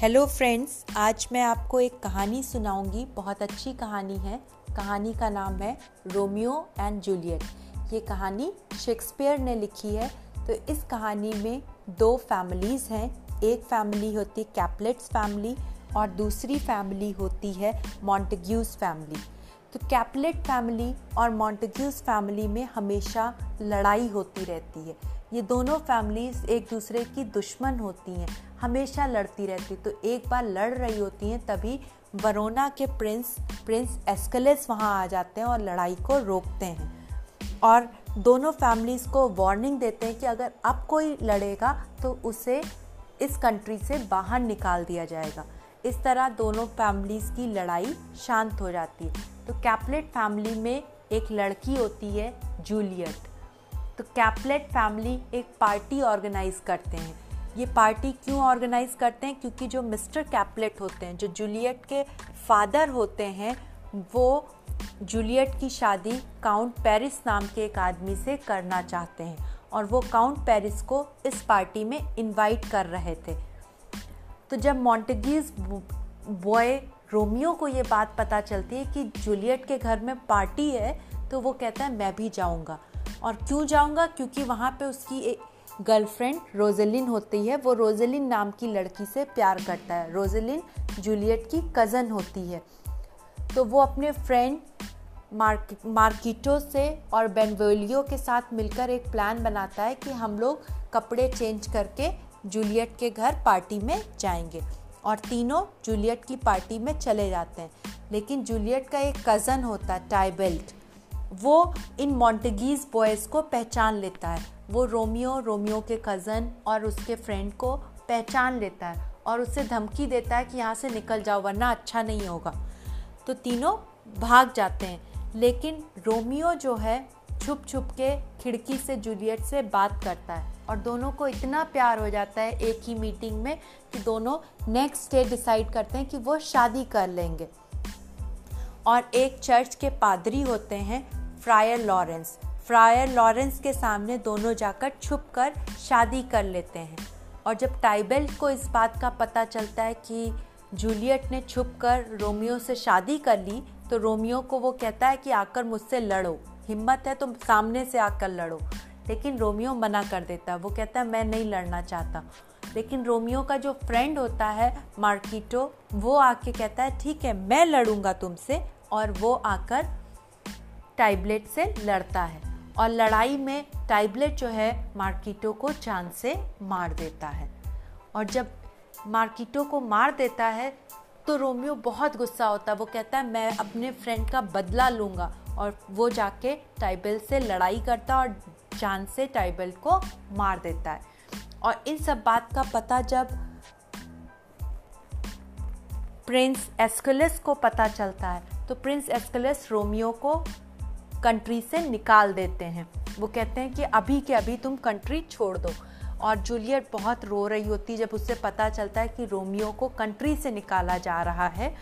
Hello friends आज मैं आपको एक कहानी सुनाऊँगी। बहुत अच्छी कहानी है। कहानी का नाम है रोमियो एंड जूलियट। ये कहानी शेक्सपियर ने लिखी है। तो इस कहानी में दो फैमिलीज़ हैं। एक फैमिली होती है कैपलेट्स फैमिली और दूसरी फैमिली होती है मॉन्टेग्यूज फैमिली। तो कैपलेट फैमिली और मॉन्टेग्यूज फैमिली में हमेशा लड़ाई होती रहती है। ये दोनों फैमिलीज़ एक दूसरे की दुश्मन होती हैं। हमेशा लड़ती रहती। तो एक बार लड़ रही होती हैं, तभी वरोना के प्रिंस प्रिंस एस्कलेस वहाँ आ जाते हैं और लड़ाई को रोकते हैं। और दोनों फैमिलीज़ को वार्निंग देते हैं कि अगर अब कोई लड़ेगा तो उसे इस कंट्री से बाहर निकाल दिया जाएगा। इस तरह दोनों फैमिलीज़ की लड़ाई शांत हो जाती है। तो कैपलेट फैमिली में एक लड़की होती है, जूलियट। तो कैपलेट फैमिली एक पार्टी ऑर्गेनाइज करते हैं। ये पार्टी क्यों ऑर्गेनाइज करते हैं? क्योंकि जो मिस्टर कैपलेट होते हैं, जो जूलियट के फादर होते हैं, वो जूलियट की शादी काउंट पेरिस नाम के एक आदमी से करना चाहते हैं और वो काउंट पेरिस को इस पार्टी में इनवाइट कर रहे थे। तो जब मॉन्टेगीज बॉय रोमियो को ये बात पता चलती है कि जूलियट के घर में पार्टी है तो वो कहता है, मैं भी जाऊँगा। और क्यों जाऊँगा? क्योंकि वहाँ पे उसकी गर्लफ्रेंड रोजेलिन होती है, वो रोजेलिन नाम की लड़की से प्यार करता है। रोजेलिन जूलियट की कज़न होती है। तो वो अपने फ्रेंड मार्क मार्किटो से और बेनवेलियो के साथ मिलकर एक प्लान बनाता है कि हम लोग कपड़े चेंज करके जूलियट के घर पार्टी में जाएँगे और तीनों जूलियट की पार्टी में चले जाते हैं। लेकिन जूलियट का एक कज़न होता है टाइबेल्ट वो इन मॉन्टेगीज बॉयज़ को पहचान लेता है। वो रोमियो रोमियो के कज़न और उसके फ्रेंड को पहचान लेता है और उससे धमकी देता है कि यहाँ से निकल जाओ, वरना अच्छा नहीं होगा। तो तीनों भाग जाते हैं, लेकिन रोमियो जो है छुप छुप के खिड़की से, जूलियट से बात करता है और दोनों को इतना प्यार हो जाता है एक ही मीटिंग में कि दोनों नेक्स्ट डे डिसाइड करते हैं कि वो शादी कर लेंगे। और एक चर्च के पादरी होते हैं फ्रायर लॉरेंस। फ्रायर लॉरेंस के सामने दोनों जाकर छुप कर शादी कर लेते हैं। और जब टाइबेल्ट को इस बात का पता चलता है कि जूलियट ने छुप कर रोमियो से शादी कर ली तो रोमियो को वो कहता है कि आकर मुझसे लड़ो। हिम्मत है तो सामने से आकर लड़ो। लेकिन रोमियो मना कर देता है। वो कहता है, मैं नहीं लड़ना चाहता। लेकिन रोमियो का जो फ्रेंड होता है, मार्किटो, वो आके कहता है, ठीक है, मैं लड़ूँगा तुमसे। और वो आकर टाइबलेट से लड़ता है और लड़ाई में टाइबलेट जो है मार्किटो को चाँद से मार देता है। और जब मार्किटो को मार देता है तो रोमियो बहुत गुस्सा होता है। वो कहता है, मैं अपने फ्रेंड का बदला लूँगा। और वो जाके टाइबल से लड़ाई करता और चाँद से टाइबल को मार देता है। और इन सब बात का पता जब प्रिंस एस्कुलस को पता चलता है तो प्रिंस एस्कुलस रोमियो को कंट्री से निकाल देते हैं। वो कहते हैं कि अभी के अभी तुम कंट्री छोड़ दो। और जूलियट बहुत रो रही होती जब उससे पता चलता है कि रोमियो को कंट्री से निकाला जा रहा है।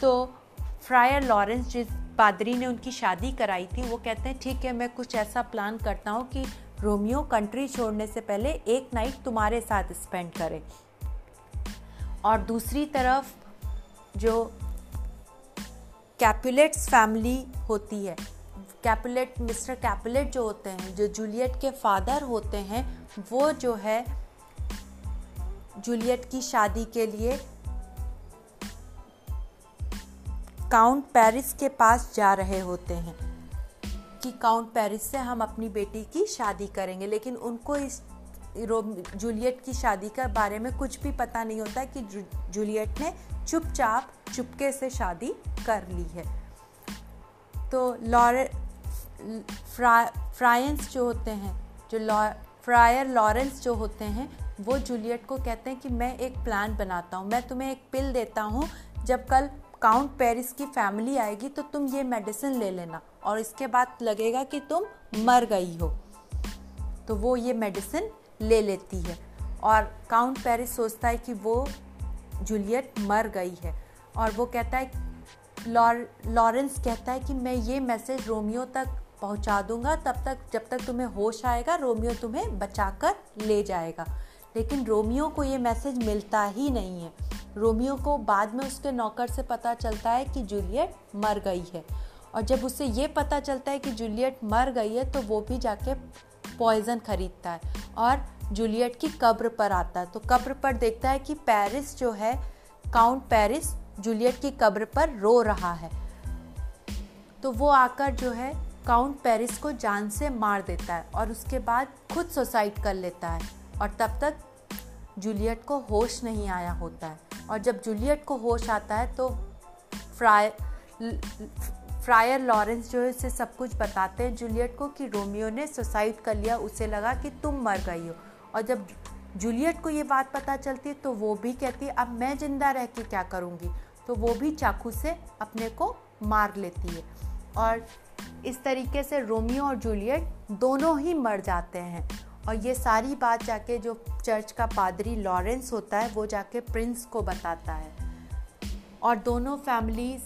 तो फ्रायर लॉरेंस जिस पादरी ने उनकी शादी कराई थी, वो कहते हैं, ठीक है, मैं कुछ ऐसा प्लान करता हूँ कि रोमियो कंट्री छोड़ने से पहले एक नाइट तुम्हारे साथ स्पेंड करे। और दूसरी तरफ़ जो कैपुलेट्स फैमिली होती है कैपुलेट, मिस्टर कैपुलेट जो होते हैं, जो जूलियट के फादर होते हैं, वो जो है जूलियट की शादी के लिए काउंट पेरिस के पास जा रहे होते हैं कि काउंट पेरिस से हम अपनी बेटी की शादी करेंगे। लेकिन उनको इस जूलियट की शादी के बारे में कुछ भी पता नहीं होता कि जूलियट ने चुपचाप, चुपके से शादी कर ली है। तो लॉरे फ्रा, फ्रायंस जो होते हैं, जो लॉ, फ्रायर लॉरेंस जो होते हैं, वो जूलियट को कहते हैं कि मैं एक प्लान बनाता हूँ, मैं तुम्हें एक पिल देता हूँ, जब कल काउंट पेरिस की फैमिली आएगी तो तुम ये मेडिसिन ले लेना और इसके बाद लगेगा कि तुम मर गई हो। तो वो ये मेडिसिन ले लेती है और काउंट पेरिस सोचता है कि वो जूलियट मर गई है और वो कहता है लॉरेंस कहता है कि मैं ये मैसेज रोमियो तक पहुँचा दूँगा, तब तक, जब तक तुम्हें होश आएगा, रोमियो तुम्हें बचाकर ले जाएगा। लेकिन रोमियो को ये मैसेज मिलता ही नहीं है। रोमियो को बाद में उसके नौकर से पता चलता है कि जूलियट मर गई है। और जब उसे ये पता चलता है कि जूलियट मर गई है तो वो भी जाके पॉइजन खरीदता है। और जूलियट की कब्र पर आता है। तो कब्र पर देखता है कि पेरिस जो है, काउंट पेरिस, जूलियट की कब्र पर रो रहा है। तो वो आकर जो है काउंट पेरिस को जान से मार देता है और उसके बाद खुद सुसाइड कर लेता है। और तब तक जूलियट को होश नहीं आया होता है। और जब जूलियट को होश आता है तो फ्राय फ्रायर लॉरेंस जो है उसे सब कुछ बताते हैं। जूलियट को कि रोमियो ने सुसाइड कर लिया, उसे लगा कि तुम मर गई हो। और जब जूलियट को ये बात पता चलती है तो वो भी कहती है, अब मैं ज़िंदा रह के क्या करूँगी? तो वो भी चाकू से अपने को मार लेती है। और इस तरीके से रोमियो और जूलियट दोनों ही मर जाते हैं। और ये सारी बात जाके जो चर्च का पादरी लॉरेंस होता है, वो जाके प्रिंस को बताता है। और दोनों फैमिलीज़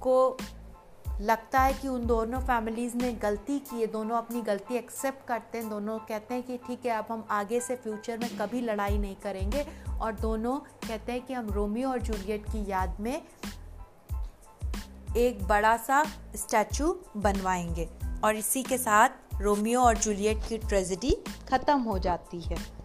को लगता है कि उन दोनों फैमिलीज़ ने गलती की है, दोनों अपनी गलती एक्सेप्ट करते हैं, दोनों कहते हैं कि ठीक है, अब हम आगे से फ्यूचर में कभी लड़ाई नहीं करेंगे। और दोनों कहते हैं कि हम रोमियो और जूलियट की याद में एक बड़ा सा स्टैचू बनवाएँगे और इसी के साथ रोमियो और जूलियट की ट्रेजिडी ख़त्म हो जाती है।